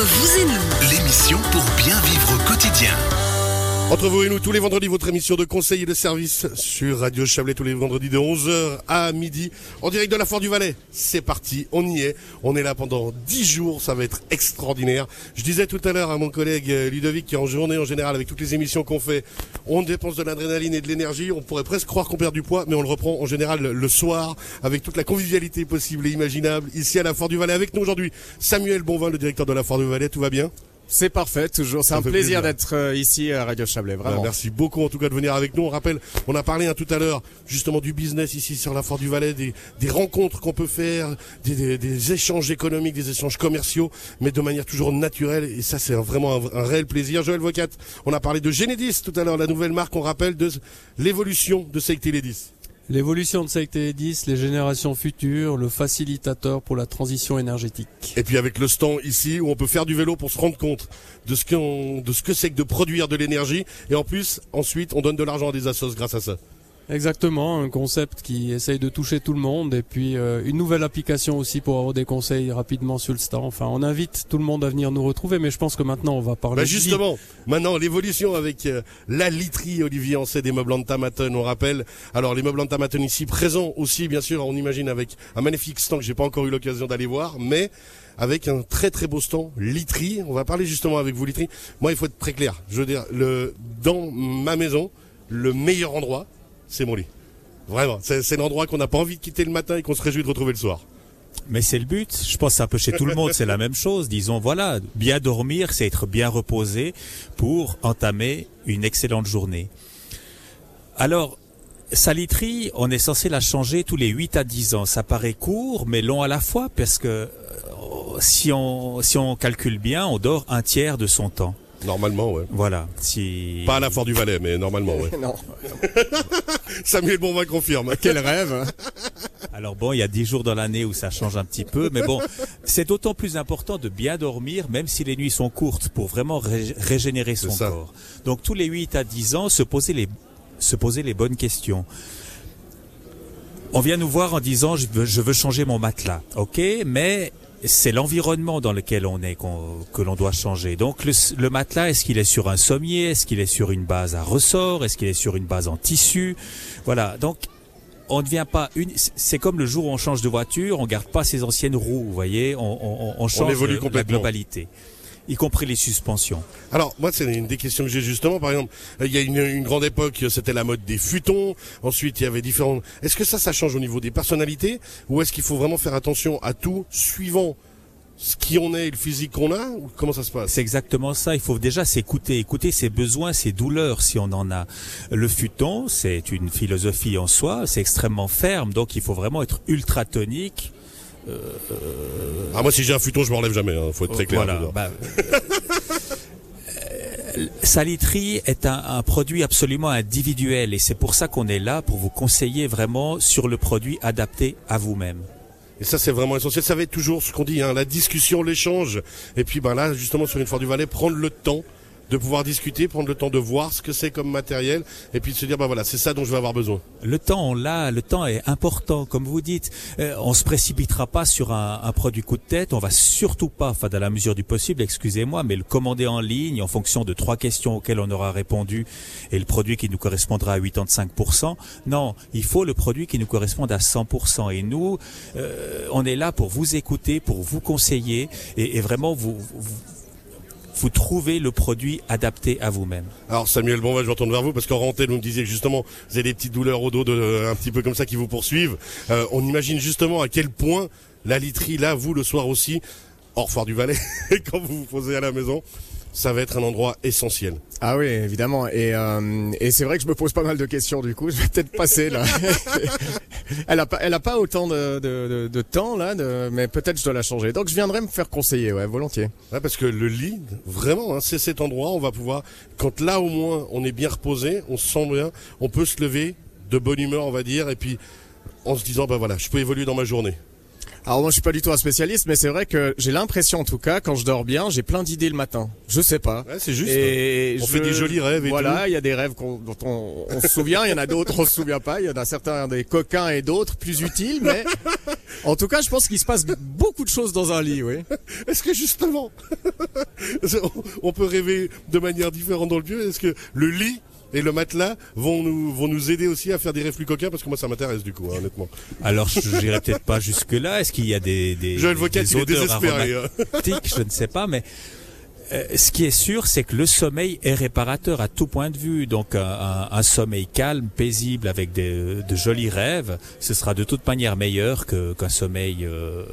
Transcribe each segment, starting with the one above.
Vous et nous, L'émission pour bien vivre au quotidien. Entre vous et nous, tous les vendredis, votre émission de conseil et de service sur Radio Chablais, tous les vendredis de 11h à midi, en direct de la Foire du Valais. C'est parti, on y est. On est là pendant 10 jours, ça va être extraordinaire. Je disais tout à l'heure à mon collègue euh, Ludovic qui en journée en général, avec toutes les émissions qu'on fait, on dépense de l'adrénaline et de l'énergie. On pourrait presque croire qu'on perd du poids, mais on le reprend en général le soir, avec toute la convivialité possible et imaginable, ici à la Foire du Valais. Avec nous aujourd'hui, Samuel Bonvin, le directeur de la Foire du Valais. Tout va bien? C'est parfait, toujours. C'est un plaisir, plaisir. d'être euh, ici à Radio Chablais, vraiment. merci beaucoup en tout cas de venir avec nous. On rappelle, on a parlé hein, tout à l'heure justement du business ici sur la Foire du Valais, des, des rencontres qu'on peut faire, des, des- des échanges économiques, des échanges commerciaux, mais de manière toujours naturelle. Et ça, c'est vraiment un, un réel plaisir. Joël Vocat, on a parlé de Genedis tout à l'heure, la nouvelle marque, on rappelle de l'évolution de Safety Ladies. L'évolution de Safety 10, les générations futures, le facilitateur pour la transition énergétique. Et puis avec le stand ici où on peut faire du vélo pour se rendre compte de ce qu'on- de ce que c'est que de produire de l'énergie. Et en plus, ensuite, on donne de l'argent à des assos grâce à ça. Exactement, un concept qui essaye de toucher tout le monde et puis euh, une nouvelle application aussi pour avoir des conseils rapidement sur le stand. Enfin, on invite tout le monde à venir nous retrouver, mais je pense que maintenant on va parler. Bah justement, maintenant l'évolution avec euh, la literie Olivier Ancet des meubles Tamaton, on rappelle. Alors les meubles Tamaton ici présents aussi, bien sûr, on imagine avec un magnifique stand que j'ai pas encore eu l'occasion d'aller voir, mais avec un très très beau stand literie. On va parler justement avec vous literie. Moi, il faut être très clair. Je veux dire, le dans ma maison, le meilleur endroit, c'est mon lit. Vraiment, c'est l'endroit qu'on n'a pas envie de quitter le matin et qu'on se réjouit de retrouver le soir. Mais c'est le but. Je pense un peu chez tout le monde, c'est la même chose. Disons, voilà, bien dormir, c'est être bien reposé pour entamer une excellente journée. Alors, sa literie, on est censé la changer tous les 8 à 10 ans. Ça paraît court, mais long à la fois, parce que euh, si on, si on calcule bien, on dort un tiers de son temps. Normalement, ouais. Voilà. Si... Pas à la Foire du Valais, mais normalement, ouais. Non, Samuel Bonvin confirme. quel rêve. hein. Alors bon, il y a 10 jours dans l'année où ça change un petit peu, mais bon, c'est d'autant plus important de bien dormir, même si les nuits sont courtes, pour vraiment ré- régénérer son corps. Donc tous les 8 à 10 ans, se poser les, se poser les bonnes questions. On vient nous voir en disant je veux, je veux changer mon matelas, ok, mais c'est l'environnement dans lequel on est que l'on doit changer. Donc le, le matelas, est-ce qu'il est sur un sommier, est-ce qu'il est sur une base à ressort, est-ce qu'il est sur une base en tissu, voilà. Donc on ne vient pas une. C'est comme le jour où on change de voiture, on garde pas ses anciennes roues, vous voyez, on, on, on change évolue le- la complètement. globalité, y compris les suspensions. Alors moi c'est une des questions que j'ai justement par exemple euh, il y a une, une grande époque c'était la mode des futons ensuite il y avait différents est-ce que ça ça change au niveau des personnalités? Ou est-ce qu'il faut vraiment faire attention à tout suivant ce qui on est et le physique qu'on a? Ou comment ça se passe? C'est exactement ça. Il faut déjà s'écouter, écouter ses besoins, ses douleurs si on en a. Le futon, c'est une philosophie en soi, c'est extrêmement ferme, donc il faut vraiment être ultra tonique. Ah moi si j'ai un futon je m'enlève jamais hein, faut être très clair Voilà. bah, euh, Salitry est un, un produit absolument individuel et c'est pour ça qu'on est là pour vous conseiller vraiment sur le produit adapté à vous-même. et ça c'est vraiment essentiel ça va être toujours ce qu'on dit hein, la discussion l'échange et puis ben là justement sur une foire du Valais prendre le temps de pouvoir discuter prendre le temps de voir ce que c'est comme matériel et puis de se dire bah voilà c'est ça dont je vais avoir besoin Le temps, l'a, le temps est important, comme vous dites. Euh, on se précipitera pas sur un, un produit coup de tête. On va surtout pas, enfin dans la mesure du possible, excusez-moi, mais le commander en ligne en fonction de trois questions auxquelles on aura répondu et le produit qui nous correspondra à 85%. Non, il faut le produit qui nous corresponde à 100%. Et nous, euh, on est là pour vous écouter, pour vous conseiller et, vraiment vous vous trouvez le produit adapté à vous-même. Alors Samuel, bon, je retourne vers vous parce qu'en rentrée, vous me disiez justement, vous avez des petites douleurs au dos, de, un petit peu comme ça, qui vous poursuivent. Euh, on imagine justement à quel point la literie, là, vous, le soir aussi, hors foire du Valais, quand vous vous posez à la maison, ça va être un endroit essentiel. Ah oui, évidemment. Et, euh, et c'est vrai que je me pose pas mal de questions du coup. Je vais peut-être passer là. elle a pas, elle a pas autant de, de, de, de temps là, mais peut-être je dois la changer. Donc je viendrai me faire conseiller, ouais, volontiers. Ouais, parce que le lit, vraiment, hein, c'est cet endroit, on va pouvoir, quand là au moins on est bien reposé, on se sent bien, on peut se lever de bonne humeur, on va dire, et puis en se disant, bah voilà, je peux évoluer dans ma journée. Alors moi je suis pas du tout un spécialiste, mais c'est vrai que j'ai l'impression en tout cas quand je dors bien, j'ai plein d'idées le matin. Je sais pas. Ouais, c'est juste. Et On je- fait des jolis rêves et Voilà, il y a des rêves dont on, on se souvient, il y en a d'autres on se souvient pas. Il y en a certains des coquins et d'autres plus utiles, mais en tout cas je pense qu'il se passe beaucoup de choses dans un lit, oui. Est-ce que justement, on peut rêver de manière différente dans le lieu? Est-ce que le lit et le matelas vont nous vont nous aider aussi à faire des plus coquins parce que moi ça m'intéresse du coup hein, honnêtement. Alors, je n'irai peut-être pas jusque là. Est-ce qu'il y a des des, Joël des- des odeurs désespéré. hein. aromatiques? Je ne sais pas, mais ce qui est sûr, c'est que le sommeil est réparateur à tout point de vue. Donc, un, un- un sommeil calme, paisible, avec des, de jolis rêves, ce sera de toute manière meilleur que qu'un sommeil euh,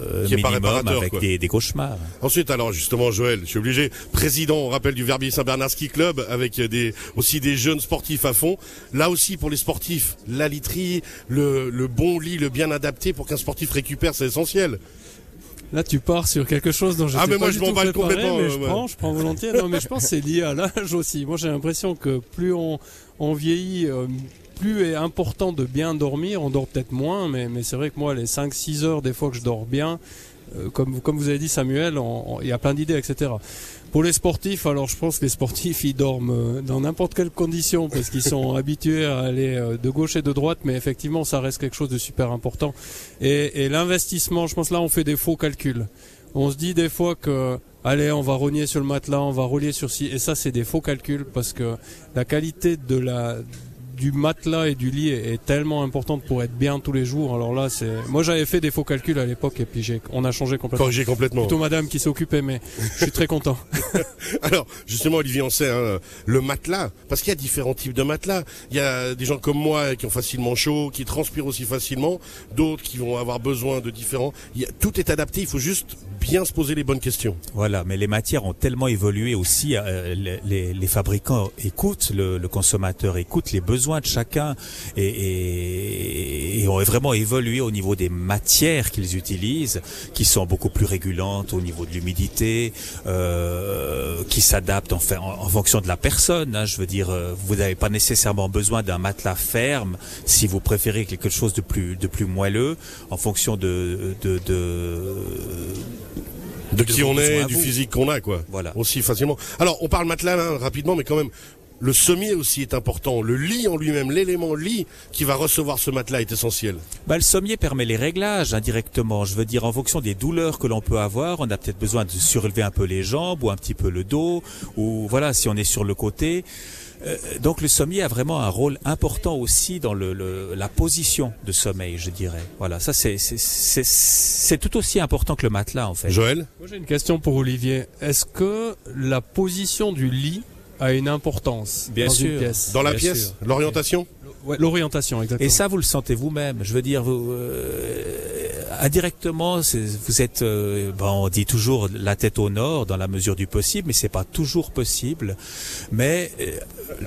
euh, minimum avec des cauchemars. Ensuite, alors justement, Joël, je suis obligé, président, on rappelle du Verbier Saint-Bernard Ski Club, avec des aussi des jeunes sportifs à fond. Là aussi, pour les sportifs, la literie, le, le bon lit, le bien adapté pour qu'un sportif récupère, c'est essentiel. Là, tu pars sur quelque chose dont je Ah, mais pas moi, du je tout préparé, complètement, Mais euh, je ouais. prends, je prends volontiers. Non, mais je pense que c'est lié à l'âge aussi. Moi, j'ai l'impression que plus on, on vieillit, euh, plus est important de bien dormir. On dort peut-être moins, mais, mais c'est vrai que moi, les 5-6 heures, des fois que je dors bien, comme, vous- comme vous avez dit, Samuel, on- on- il y a plein d'idées, etc. Pour les sportifs, alors je pense que les sportifs, ils dorment euh, dans n'importe quelle condition parce qu'ils sont habitués à aller euh, de gauche et de droite, mais effectivement, ça reste quelque chose de super important. Et, et l'investissement, je pense là, on fait des faux calculs. On se dit des fois que, allez, on va rogner sur le matelas, on va relier sur ci, et ça, c'est des faux calculs parce que la qualité de la du matelas et du lit est, est tellement importante pour être bien tous les jours. Alors là, c'est, moi, j'avais fait des faux calculs à l'époque et puis j'ai, on a changé complètement. Corrigé complètement. Plutôt madame qui s'occupait, mais je suis très content. Alors, justement, Olivier, on sait, hein, le matelas, parce qu'il y a différents types de matelas. Il y a des gens comme moi qui ont facilement chaud, qui transpirent aussi facilement, d'autres qui vont avoir besoin de différents. Il y a- tout est adapté, il faut juste bien se poser les bonnes questions. Voilà, mais les matières ont tellement évolué aussi. euh, les, les- les fabricants écoutent le, le consommateur, écoutent les besoins de chacun et, et- et ont vraiment évolué au niveau des matières qu'ils utilisent, qui sont beaucoup plus régulantes au niveau de l'humidité, euh, qui s'adaptent en, fait- en, en fonction de la personne. hein. je veux dire, euh, vous n'avez pas nécessairement besoin d'un matelas ferme si vous préférez quelque chose de plus de plus moelleux en fonction de de, de De qui on est, du physique qu'on a, quoi. Voilà. Aussi facilement. Alors, on parle matelas là, rapidement, mais quand même, le sommier aussi est important. Le lit en lui-même, l'élément lit qui va recevoir ce matelas est essentiel. Bah, le sommier permet les réglages indirectement. Je veux dire, en fonction des douleurs que l'on peut avoir, on a peut-être besoin de surélever un peu les jambes ou un petit peu le dos, ou voilà, si on est sur le côté. Euh, donc le sommier a vraiment un rôle important aussi dans le, le- la position de sommeil, je dirais. Voilà, ça c'est c'est- c'est c'est tout aussi important que le matelas en fait. Joël? Moi, j'ai une question pour Olivier. Est-ce que la position du lit a une importance Bien dans sûr. une pièce Dans la Bien pièce, l'orientation Ouais, L'orientation, exactement. Et ça, vous le sentez vous-même. Je veux dire, vous, euh, indirectement, vous êtes, euh, bon, on dit toujours la tête au nord dans la mesure du possible, mais c'est pas toujours possible. Mais euh,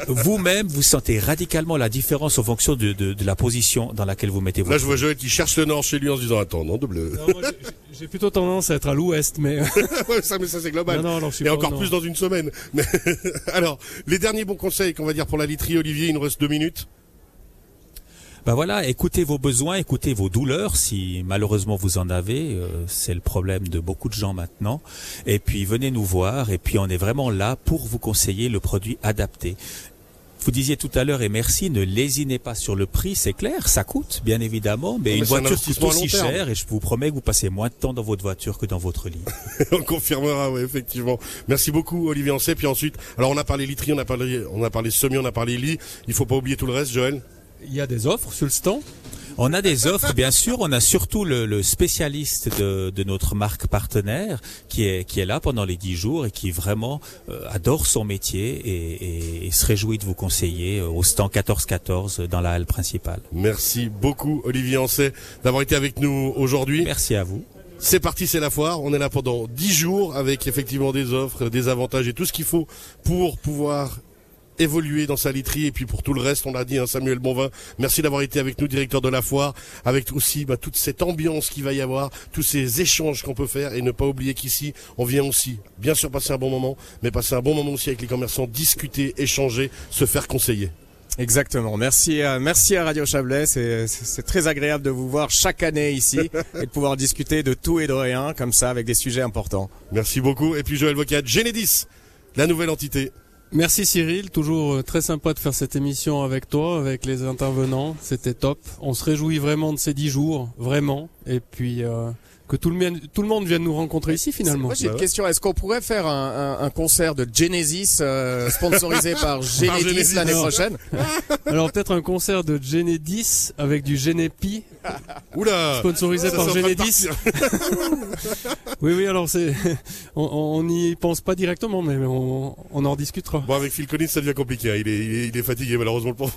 vous-même, vous sentez radicalement la différence en fonction de, de, de la position dans laquelle vous mettez Là, votre je vois Joël qui cherche le nord chez lui en se disant Attends, non, de bleu. Non, moi, j'ai- plutôt tendance à être à l'ouest, mais Ouais, ça, mais ça, c'est global. non, non, alors je suis Et pas encore plus dans une semaine. Mais alors, les derniers bons conseils qu'on va dire pour la literie, Olivier, il nous reste deux minutes. Ben voilà, écoutez vos besoins, écoutez vos douleurs, si malheureusement vous en avez, euh, c'est le problème de beaucoup de gens maintenant. Et puis venez nous voir, et puis on est vraiment là pour vous conseiller le produit adapté. Vous disiez tout à l'heure, et merci, ne lésinez pas sur le prix, c'est clair, ça coûte, bien évidemment, mais, mais une c'est un voiture coûte aussi cher, et je vous promets que vous passez moins de temps dans votre voiture que dans votre lit. on confirmera, oui, effectivement. Merci beaucoup, Olivier Ancet. Puis ensuite, alors on a parlé literie, on a parlé, on a parlé semi, on a parlé lit. Il faut pas oublier tout le reste, Joël? Il y a des offres sur le stand. On a des offres, bien sûr. On a surtout le, le spécialiste de, de notre marque partenaire qui est, qui est là pendant les dix jours et qui vraiment euh, adore son métier et, et- et se réjouit de vous conseiller euh, au stand 1414 dans la halle principale. Merci beaucoup, Olivier Ancet, d'avoir été avec nous aujourd'hui. Merci à vous. C'est parti, c'est la foire. On est là pendant 10 jours avec effectivement des offres, des avantages et tout ce qu'il faut pour pouvoir évoluer dans sa literie et puis pour tout le reste, on l'a dit, hein, Samuel Bonvin, merci d'avoir été avec nous, directeur de la foire, avec aussi bah, toute cette ambiance qu'il va y avoir, tous ces échanges qu'on peut faire et ne pas oublier qu'ici, on vient aussi, bien sûr, passer un bon moment, mais passer un bon moment aussi avec les commerçants, discuter, échanger, se faire conseiller. Exactement. Merci, à, merci à Radio Chablais. C'est, très agréable de vous voir chaque année ici et de pouvoir discuter de tout et de rien comme ça avec des sujets importants. Merci beaucoup. Et puis Joël Vocat, Genedis, la nouvelle entité. Merci Cyril, toujours euh, très sympa de faire cette émission avec toi, avec les intervenants. C'était top. On se réjouit vraiment de ces dix jours, vraiment. Et puis euh, que tout le, monde, tout le monde vienne nous rencontrer ici finalement. Moi j'ai une question. Est-ce qu'on pourrait faire un, un, un concert de Genesis euh, sponsorisé par Genesis Genesis, l'année prochaine? Alors peut-être un concert de Genedis avec du Genepi, Oula sponsorisé ça, par partir. Oui, oui, alors c'est, on- n'y pense pas directement, mais on, on en rediscutera. Bon, avec Phil Collins, ça devient compliqué. hein. Il est, il est, il est fatigué, malheureusement. pour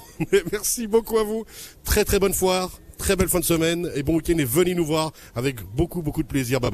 merci beaucoup à vous. Très, très bonne foire. Très belle fin de semaine. Et bon week-end. Et venez nous voir avec beaucoup, beaucoup de plaisir. Bye bye.